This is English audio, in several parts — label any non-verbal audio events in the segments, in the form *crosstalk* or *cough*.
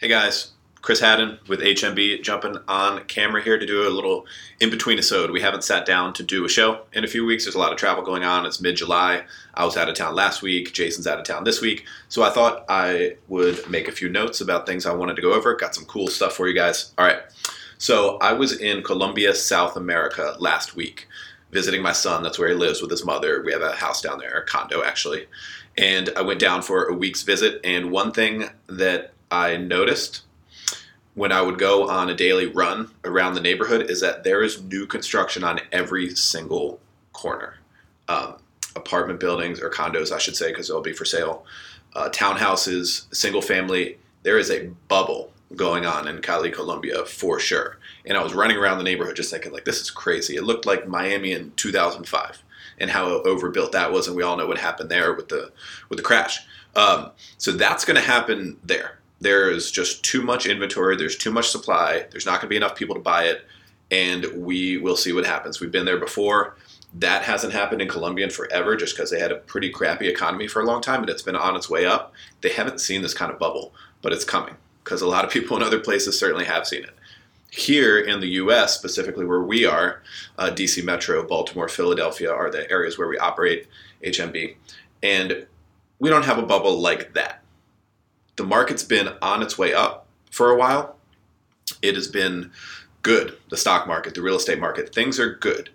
Hey guys, Chris Haddon with HMB jumping on camera here to do a little in between episode. We haven't sat down to do a show in a few weeks. There's a lot of travel going on. It's mid July. I was out of town last week. Jason's out of town this week. So I thought I would make a few notes about things I wanted to go over. Got some cool stuff for you guys. All right. So I was in Colombia, South America last week visiting my son. That's where he lives with his mother. We have a house down there, a condo actually. And I went down for a week's visit. And one thing that I noticed when I would go on a daily run around the neighborhood is that there is new construction on every single corner. Um, apartment buildings or condos, I should say, because they'll be for sale. Uh, townhouses, single family. There is a bubble going on in Cali, Colombia for sure. And I was running around the neighborhood just thinking, like, this is crazy. It looked like Miami in 2005 and how overbuilt that was. And we all know what happened there with the, with the crash. Um, so that's going to happen there there is just too much inventory, there's too much supply, there's not going to be enough people to buy it, and we will see what happens. We've been there before. That hasn't happened in Colombia in forever just because they had a pretty crappy economy for a long time and it's been on its way up. They haven't seen this kind of bubble, but it's coming because a lot of *laughs* people in other places certainly have seen it. Here in the US, specifically where we are, uh, DC Metro, Baltimore, Philadelphia are the areas where we operate HMB. And we don't have a bubble like that the market's been on its way up for a while. It has been good. The stock market, the real estate market, things are good.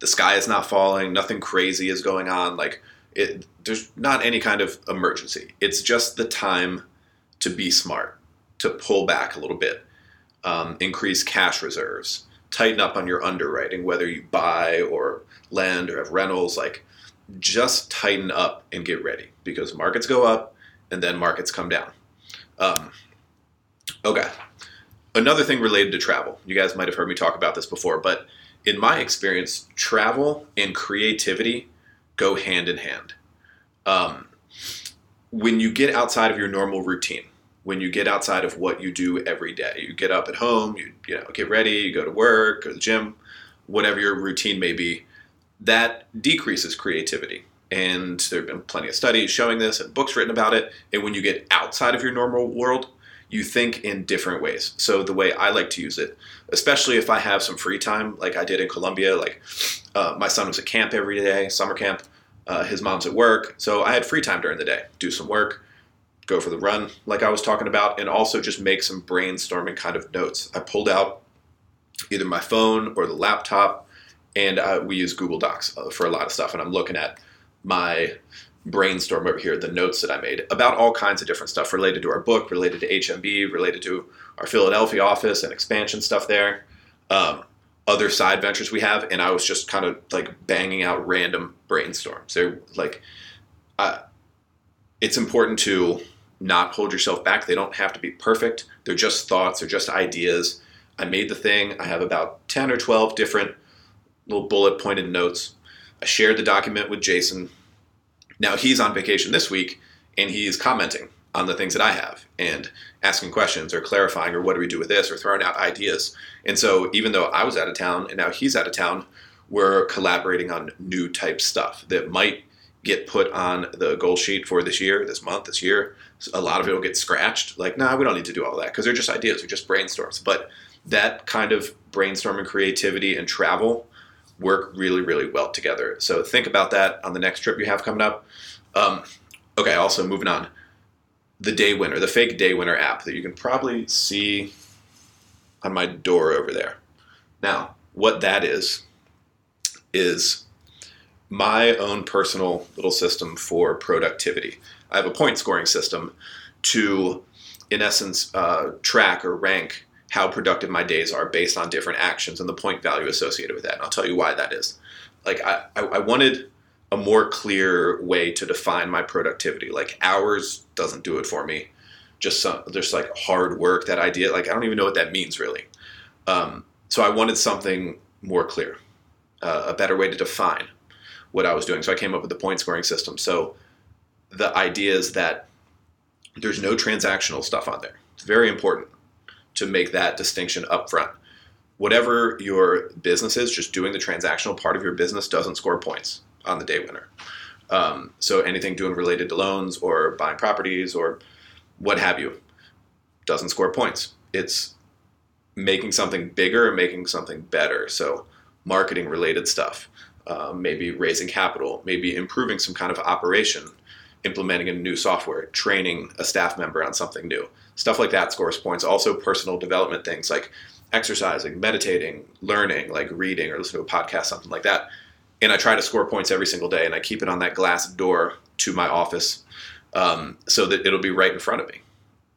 The sky is not falling. Nothing crazy is going on. Like it, there's not any kind of emergency. It's just the time to be smart, to pull back a little bit, um, increase cash reserves, tighten up on your underwriting, whether you buy or lend or have rentals. Like just tighten up and get ready because markets go up and then markets come down. Um, okay. Another thing related to travel. You guys might have heard me talk about this before, but in my experience, travel and creativity go hand in hand. Um, when you get outside of your normal routine, when you get outside of what you do every day, you get up at home, you you know get ready, you go to work or the gym, whatever your routine may be, that decreases creativity. And there have been plenty of studies showing this and books written about it. And when you get outside of your normal world, you think in different ways. So the way I like to use it, especially if I have some free time, like I did in Colombia, like uh, my son was at camp every day, summer camp. Uh, his mom's at work, so I had free time during the day. Do some work, go for the run, like I was talking about, and also just make some brainstorming kind of notes. I pulled out either my phone or the laptop, and uh, we use Google Docs uh, for a lot of stuff. And I'm looking at my brainstorm over here, the notes that I made about all kinds of different stuff related to our book, related to HMB, related to our Philadelphia office and expansion stuff there, um, other side ventures we have, and I was just kind of like banging out random brainstorms. They're like, uh, it's important to not hold yourself back. They don't have to be perfect. They're just thoughts. They're just ideas. I made the thing. I have about ten or twelve different little bullet pointed notes I shared the document with Jason. Now he's on vacation this week and he's commenting on the things that I have and asking questions or clarifying or what do we do with this or throwing out ideas. And so even though I was out of town and now he's out of town, we're collaborating on new type stuff that might get put on the goal sheet for this year, this month, this year. A lot of it will get scratched. Like, nah, we don't need to do all that because they're just ideas, they're just brainstorms. But that kind of brainstorming creativity and travel work really, really well together. So think about that on the next trip you have coming up. Um, okay, also moving on. The day winner, the fake day winner app that you can probably see on my door over there. Now, what that is, is my own personal little system for productivity. I have a point scoring system to, in essence, uh, track or rank how productive my days are based on different actions and the point value associated with that. And I'll tell you why that is. Like I, I wanted a more clear way to define my productivity. Like hours doesn't do it for me. Just some, just like hard work. That idea, like I don't even know what that means really. Um, so I wanted something more clear, uh, a better way to define what I was doing. So I came up with the point scoring system. So the idea is that there's no transactional stuff on there. It's very important to make that distinction upfront. Whatever your business is, just doing the transactional part of your business doesn't score points on the day winner. Um, so anything doing related to loans or buying properties or what have you doesn't score points. It's making something bigger making something better. So, marketing related stuff, uh, maybe raising capital, maybe improving some kind of operation, implementing a new software, training a staff member on something new. Stuff like that scores points. Also, personal development things like exercising, meditating, learning, like reading or listening to a podcast, something like that. And I try to score points every single day and I keep it on that glass door to my office um, so that it'll be right in front of me.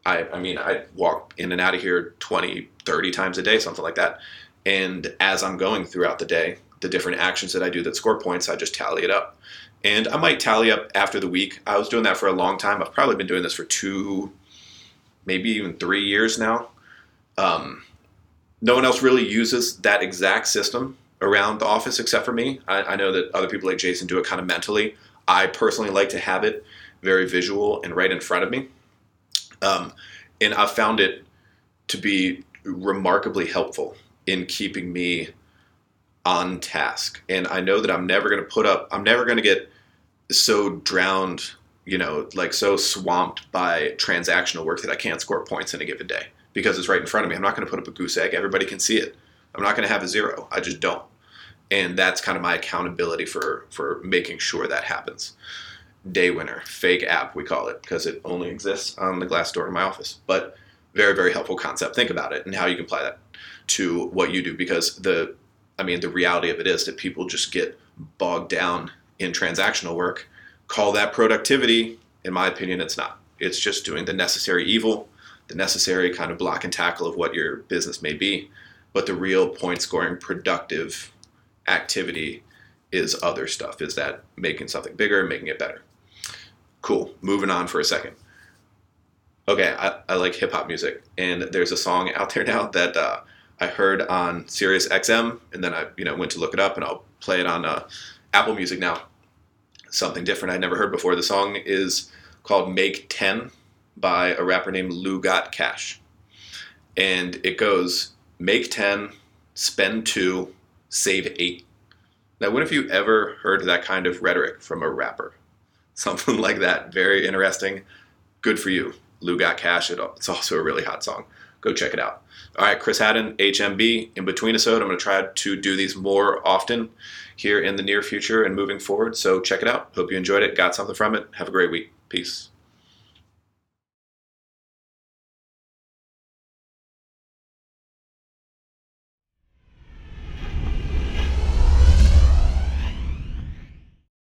I, I mean, I walk in and out of here 20, 30 times a day, something like that. And as I'm going throughout the day, the different actions that I do that score points, I just tally it up. And I might tally up after the week. I was doing that for a long time. I've probably been doing this for two, maybe even three years now. Um, no one else really uses that exact system around the office except for me. I, I know that other people like Jason do it kind of mentally. I personally like to have it very visual and right in front of me. Um, and I've found it to be remarkably helpful in keeping me on task. And I know that I'm never going to put up, I'm never going to get so drowned, you know, like so swamped by transactional work that I can't score points in a given day because it's right in front of me. I'm not going to put up a goose egg. Everybody can see it. I'm not going to have a zero. I just don't. And that's kind of my accountability for for making sure that happens. Day winner, fake app we call it because it only exists on the glass door in my office. But very very helpful concept. Think about it and how you can apply that to what you do because the I mean the reality of it is that people just get bogged down in transactional work. Call that productivity. In my opinion, it's not. It's just doing the necessary evil, the necessary kind of block and tackle of what your business may be. But the real point scoring productive activity is other stuff. Is that making something bigger, making it better? Cool. Moving on for a second. Okay, I, I like hip hop music, and there's a song out there now that uh, I heard on Sirius XM, and then I you know went to look it up, and I'll play it on uh, Apple Music now. Something different I'd never heard before. The song is called "Make 10 by a rapper named Lou Got Cash, and it goes "Make 10, spend two, save eight. Now, when have you ever heard that kind of rhetoric from a rapper? *laughs* Something like that. Very interesting. Good for you. Lou Got Cash. It's also a really hot song. Go check it out. All right, Chris Haddon, HMB. In between episode, I'm going to try to do these more often here in the near future and moving forward. So check it out. Hope you enjoyed it, got something from it. Have a great week. Peace.